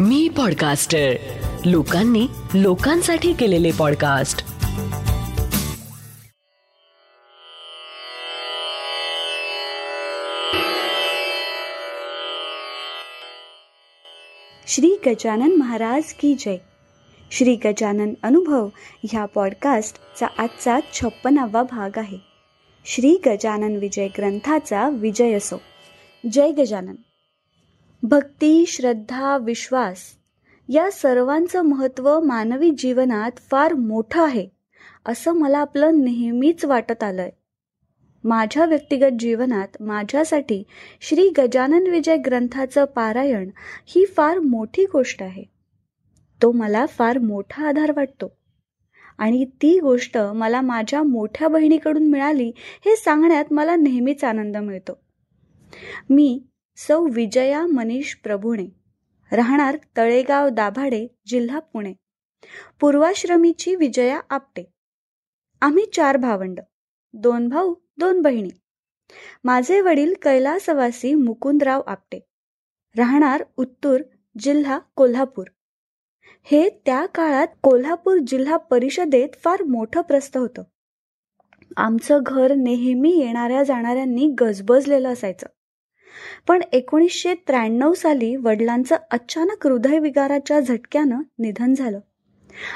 मी podcaster लोकांनी लोकांसाठी केलेले पॉडकास्ट श्री गजानन महाराज की जय. श्री गजानन अनुभव ह्या पॉडकास्टचा आजचा छप्पनावा भाग आहे. श्री गजानन विजय ग्रंथाचा विजय असो. जय गजानन. भक्ती श्रद्धा विश्वास या सर्वांचं महत्त्व मानवी जीवनात फार मोठं आहे असं मला आपलं नेहमीच वाटत आलंय. माझ्या व्यक्तिगत जीवनात माझ्यासाठी श्री गजानन विजय ग्रंथाचं पारायण ही फार मोठी गोष्ट आहे. तो मला फार मोठा आधार वाटतो. आणि ती गोष्ट मला माझ्या मोठ्या बहिणीकडून मिळाली हे सांगण्यात मला नेहमीच आनंद मिळतो. मी सौ विजया मनीष प्रभुणे. राहणार तळेगाव दाभाडे जिल्हा पुणे. पूर्वाश्रमीची विजया आपटे. आम्ही चार भावंड. दोन भाऊ दोन बहिणी. माझे वडील कैलासवासी मुकुंदराव आपटे. राहणार उत्तूर जिल्हा कोल्हापूर. हे त्या काळात कोल्हापूर जिल्हा परिषदेत फार मोठं प्रस्थ होतं. आमचं घर नेहमी येणाऱ्या जाणाऱ्यांनी गजबजलेलं असायचं. पण एकोणीसशे त्र्याण्णव साली वडिलांचं अचानक हृदयविकाराच्या झटक्यानं निधन झालं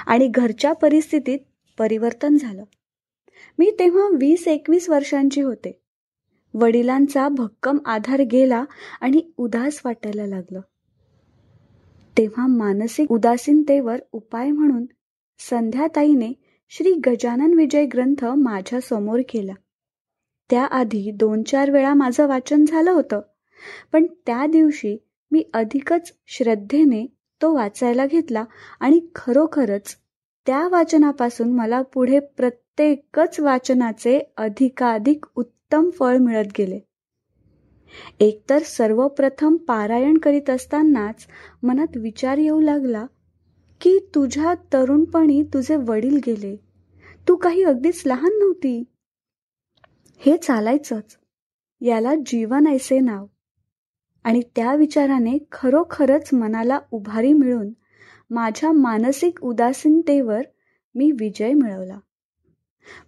आणि घरच्या परिस्थितीत परिवर्तन झालं. मी तेव्हा वीस एकवीस वर्षांची होते. वडिलांचा भक्कम आधार गेला आणि उदास वाटायला लागलं. तेव्हा मानसिक उदासीनतेवर उपाय म्हणून संध्याताईने श्री गजानन विजय ग्रंथ माझ्यासमोर केला. त्याआधी दोन चार वेळा माझं वाचन झालं होतं. पण त्या दिवशी मी अधिकच श्रद्धेने तो वाचायला घेतला आणि खरोखरच त्या वाचनापासून मला पुढे प्रत्येकच वाचनाचे अधिकाधिक उत्तम फळ मिळत गेले. एकतर सर्वप्रथम पारायण करीत असतानाच मनात विचार येऊ लागला की तुझ्या तरुणपणी तुझे वडील गेले. तू काही अगदीच लहान नव्हती? हे चालायचंच. याला जीवन ऐसे नाव. आणि त्या विचाराने खरोखरच मनाला उभारी मिळून माझ्या मानसिक उदासीनतेवर मी विजय मिळवला.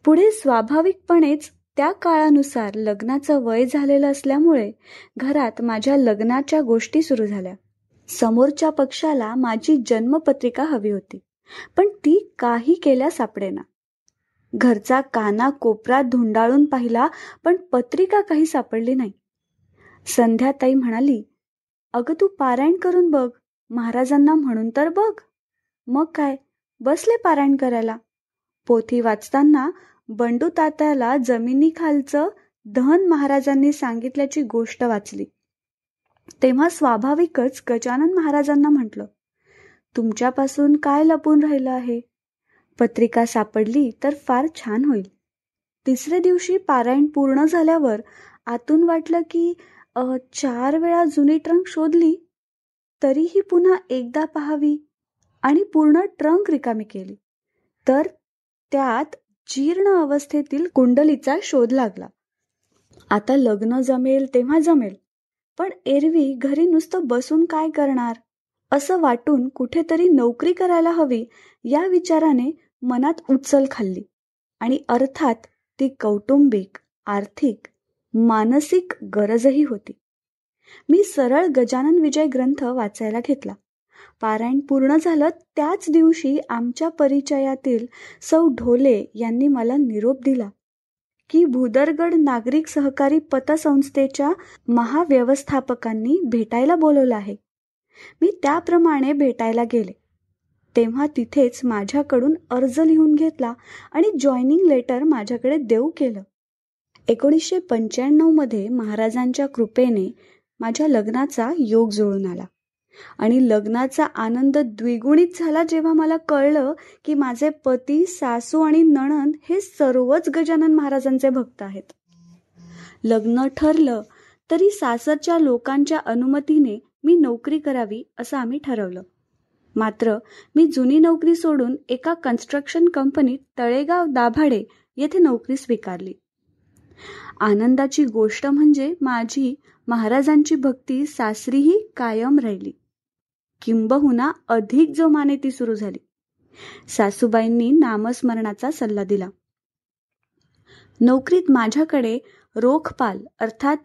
पुढे स्वाभाविकपणेच त्या काळानुसार लग्नाचं वय झालेलं असल्यामुळे घरात माझ्या लग्नाच्या गोष्टी सुरू झाल्या. समोरच्या पक्षाला माझी जन्मपत्रिका हवी होती पण ती काही केल्या सापडेना. घरचा काना कोपरा धुंडाळून पाहिला पण पत्रिका काही सापडली नाही. संध्याताई म्हणाली अगं तू पारायण करून बघ महाराजांना म्हणून तर बघ. मग काय बसले पारायण करायला. पोथी वाचताना बंडू तात्याला जमिनीखालचं धन महाराजांनी सांगितल्याची गोष्ट वाचली. तेव्हा स्वाभाविकच गजानन महाराजांना म्हटलं तुमच्यापासून काय लपून राहिलं आहे? पत्रिका सापडली तर फार छान होईल. तिसऱ्या दिवशी पारायण पूर्ण झाल्यावर आतून वाटलं की चार वेळा जुनी ट्रंक शोधली तरीही पुन्हा एकदा पाहावी आणि पूर्ण ट्रंक रिकामी केली. तर त्यात जीर्ण अवस्थेतील कुंडलीचा शोध लागला. आता लग्न जमेल तेव्हा जमेल पण एरवी घरी नुसतं बसून काय करणार? असं वाटून कुठेतरी नोकरी करायला हवी या विचाराने मनात उचल खाल्ली आणि अर्थात ती कौटुंबिक आर्थिक मानसिक गरजही होती. मी सरळ गजानन विजय ग्रंथ वाचायला घेतला. पारायण पूर्ण झालं त्याच दिवशी आमच्या परिचयातील सौ ढोले यांनी मला निरोप दिला की भूदरगड नागरिक सहकारी पतसंस्थेच्या महाव्यवस्थापकांनी भेटायला बोलवलं आहे. मी त्याप्रमाणे भेटायला गेले. तेव्हा तिथेच माझ्याकडून अर्ज लिहून घेतला आणि जॉईनिंग लेटर माझ्याकडे देऊ केलं. एकोणीसशे पंच्याण्णवमध्ये महाराजांच्या कृपेने माझ्या लग्नाचा योग जुळून आला. आणि लग्नाचा आनंद द्विगुणित झाला जेव्हा मला कळलं की माझे पती सासू आणि नणंद हे सर्वच गजानन महाराजांचे भक्त आहेत. लग्न ठरलं तरी सासरच्या लोकांच्या अनुमतीने मी नोकरी करावी असं आम्ही ठरवलं. मात्र मी जुनी नोकरी सोडून एका कन्स्ट्रक्शन कंपनीत तळेगाव दाभाडे येथे नोकरी स्वीकारली. आनंदाची गोष्ट म्हणजे माझी महाराजांची भक्ती सासरीही कायम राहिली. किंबहुना अधिक जोमाने ती सुरू झाली. सासूबाईंनी नामस्मरणाचा सल्ला दिला. नोकरीत माझ्याकडे रोखपाल अर्थात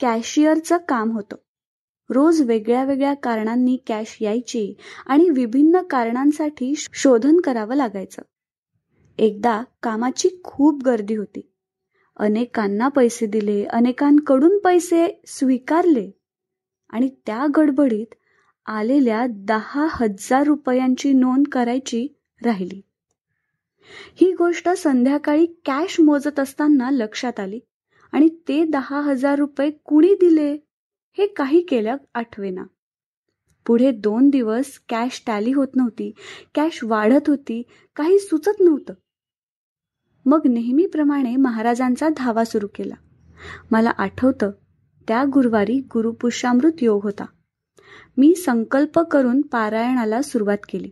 कॅशियरचं काम होतं. रोज वेगळ्या वेगळ्या कारणांनी कॅश यायची आणि विभिन्न कारणांसाठी शोधन करावं लागायचं. एकदा कामाची खूप गर्दी होती. अनेकांना पैसे दिले अनेकांकडून पैसे स्वीकारले आणि त्या गडबडीत आलेल्या दहा हजार रुपयांची नोंद करायची राहिली. ही गोष्ट संध्याकाळी कॅश मोजत असताना लक्षात आली आणि ते दहा हजार रुपये कुणी दिले? हे काही केल्या आठवेना. पुढे दोन दिवस कॅश टॅली होत नव्हती कॅश वाढत होती काही सुचत नव्हतं. मग नेहमीप्रमाणे महाराजांचा धावा सुरू केला. मला आठवतं त्या गुरुवारी गुरुपुष्यामृत योग होता. मी संकल्प करून पारायणाला सुरुवात केली.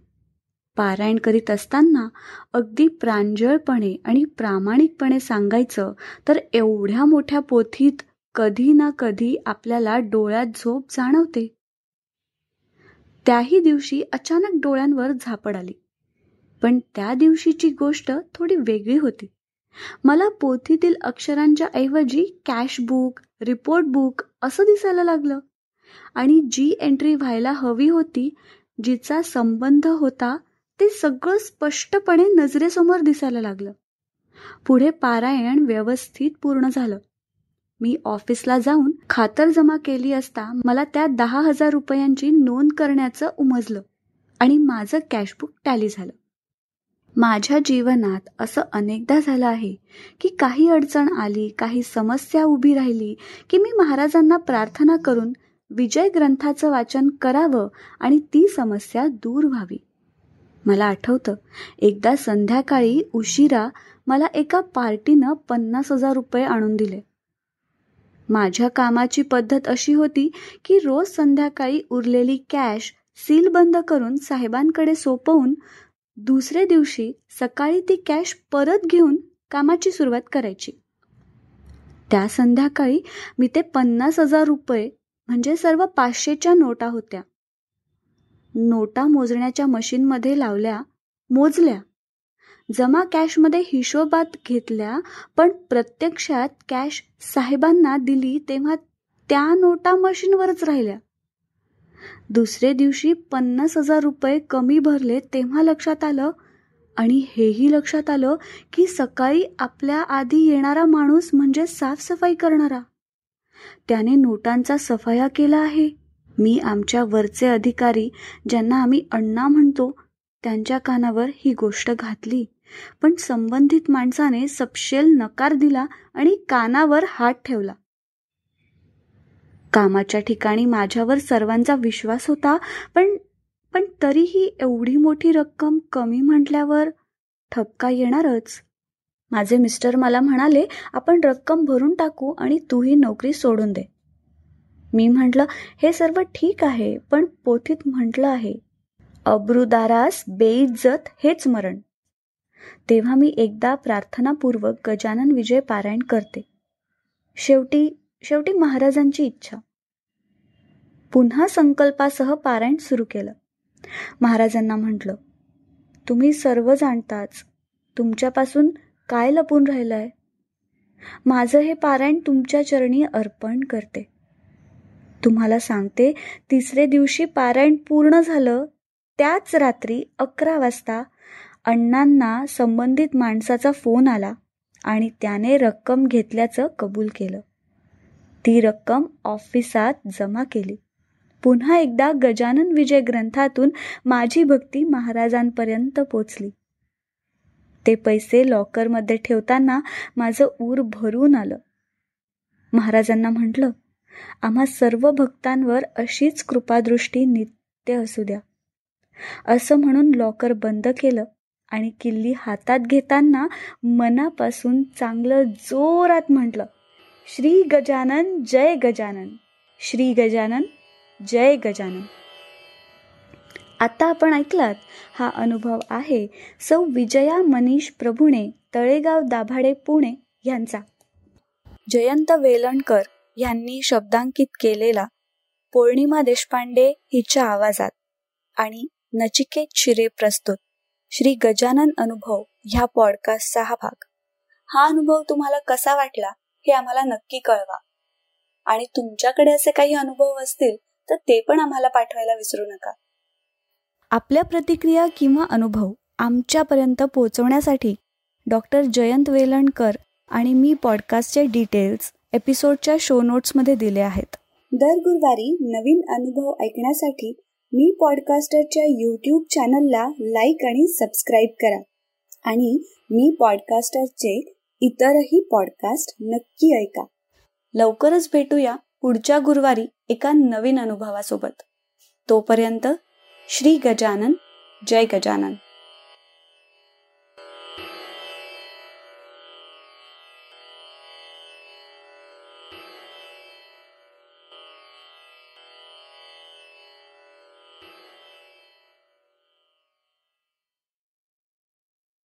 पारायण करीत असताना अगदी प्रांजळपणे आणि प्रामाणिकपणे सांगायचं तर एवढ्या मोठ्या पोथीत कधी ना कधी आपल्याला डोळ्यात झोप जाणवते. त्याही दिवशी अचानक डोळ्यांवर झापड आली. पण त्या दिवशीची गोष्ट थोडी वेगळी होती. मला पोथीतील अक्षरांच्या ऐवजी कॅश बुक रिपोर्ट बुक असं दिसायला लागलं. आणि जी एंट्री व्हायला हवी होती जिचा संबंध होता ते सगळं स्पष्टपणे नजरेसमोर दिसायला लागलं. पुढे पारायण व्यवस्थित पूर्ण झालं. मी ऑफिसला जाऊन खातर जमा केली असता मला त्या दहा हजार रुपयांची नोंद करण्याचं उमजलं आणि माझं कॅशबुक टॅली झालं. माझ्या जीवनात असं अनेकदा झालं आहे की काही अडचण आली काही समस्या उभी राहिली की मी महाराजांना प्रार्थना करून विजय ग्रंथाचं वाचन करावं आणि ती समस्या दूर व्हावी. मला आठवतं एकदा संध्याकाळी उशिरा मला एका पार्टीनं पन्नास हजार रुपये आणून दिले. माझ्या कामाची पद्धत अशी होती की रोज संध्याकाळी उरलेली कॅश सील बंद करून साहेबांकडे सोपवून दुसऱ्या दिवशी सकाळी ती कॅश परत घेऊन कामाची सुरुवात करायची. त्या संध्याकाळी मी ते पन्नास हजार रुपये म्हणजे सर्व पाचशेच्या नोटा होत्या. नोटा मोजण्याच्या मशीनमध्ये लावल्या मोजल्या. जमा कॅशमध्ये हिशोबात घेतल्या पण प्रत्यक्षात कॅश साहेबांना दिली तेव्हा त्या नोटा मशीनवरच राहिल्या. दुसरे दिवशी पन्नास हजार रुपये कमी भरले तेव्हा लक्षात आलं आणि हेही लक्षात आलं की सकाळी आपल्या आधी येणारा माणूस म्हणजे साफसफाई करणारा. त्याने नोटांचा सफाया केला आहे. मी आमच्या वरचे अधिकारी ज्यांना आम्ही अण्णा म्हणतो त्यांच्या कानावर ही गोष्ट घातली. पण संबंधित माणसाने सपशेल नकार दिला आणि कानावर हात ठेवला. कामाच्या ठिकाणी माझ्यावर सर्वांचा विश्वास होता पण पण तरीही एवढी मोठी रक्कम कमी म्हटल्यावर ठपका येणारच. माझे मिस्टर मला म्हणाले आपण रक्कम भरून टाकू आणि तूही नोकरी सोडून दे. मी म्हटलं हे सर्व ठीक आहे पण पोथीत म्हटलं आहे अब्रुदारास बेइज्जत हेच मरण तेव्हा मी एकदा प्रार्थनापूर्वक गजानन विजय पारायण करते. शेवटी शेवटी महाराजांची इच्छा. पुन्हा संकल्पासह पारायण सुरू केलं. महाराजांना म्हटलं तुम्ही सर्व जाणताच तुमच्यापासून काय लपून राहिलंय? माझं हे पारायण तुमच्या चरणी अर्पण करते. तुम्हाला सांगते तिसरे दिवशी पारायण पूर्ण झालं त्याच रात्री अकरा वाजता अण्णांना संबंधित माणसाचा फोन आला आणि त्याने रक्कम घेतल्याचं कबूल केलं. ती रक्कम ऑफिसात जमा केली. पुन्हा एकदा गजानन विजय ग्रंथातून माझी भक्ती महाराजांपर्यंत पोचली. ते पैसे लॉकरमध्ये ठेवताना माझं ऊर भरून आलं. महाराजांना म्हटलं आम्हा सर्व भक्तांवर अशीच कृपादृष्टी नित्य असू द्या. असं म्हणून लॉकर बंद केलं आणि किल्ली हातात घेताना मनापासून चांगलं जोरात म्हटलं श्री गजानन जय गजानन. श्री गजानन जय गजानन. आता आपण ऐकलात हा अनुभव आहे सौ विजया मनीष प्रभुणे तळेगाव दाभाडे पुणे यांचा. जयंत वेलणकर यांनी शब्दांकित केलेला पौर्णिमा देशपांडे हिच्या आवाजात आणि नचिकेत शिरे प्रस्तुत. श्री गजानन अनुभव ह्या पॉडकास्टचा हा भाग. हा अनुभव तुम्हाला कसा वाटला हे आम्हाला नक्की कळवा. आणि तुमच्याकडे असे काही अनुभव असतील तर ते पण आम्हाला पाठवायला विसरू नका. आपल्या प्रतिक्रिया किंवा अनुभव आमच्यापर्यंत पोहोचवण्यासाठी डॉक्टर जयंत वेलणकर आणि मी पॉडकास्टचे डिटेल्स एपिसोडच्या शो नोट्समध्ये दिले आहेत. दर गुरुवारी नवीन अनुभव ऐकण्यासाठी मी पॉडकास्टरच्या यूट्यूब चॅनलला लाईक आणि सबस्क्राईब करा. आणि मी पॉडकास्टरचे इतरही पॉडकास्ट नक्की ऐका. लवकरच भेटूया पुढच्या गुरुवारी एका नवीन अनुभवासोबत. तोपर्यंत श्री गजानन जय गजानन.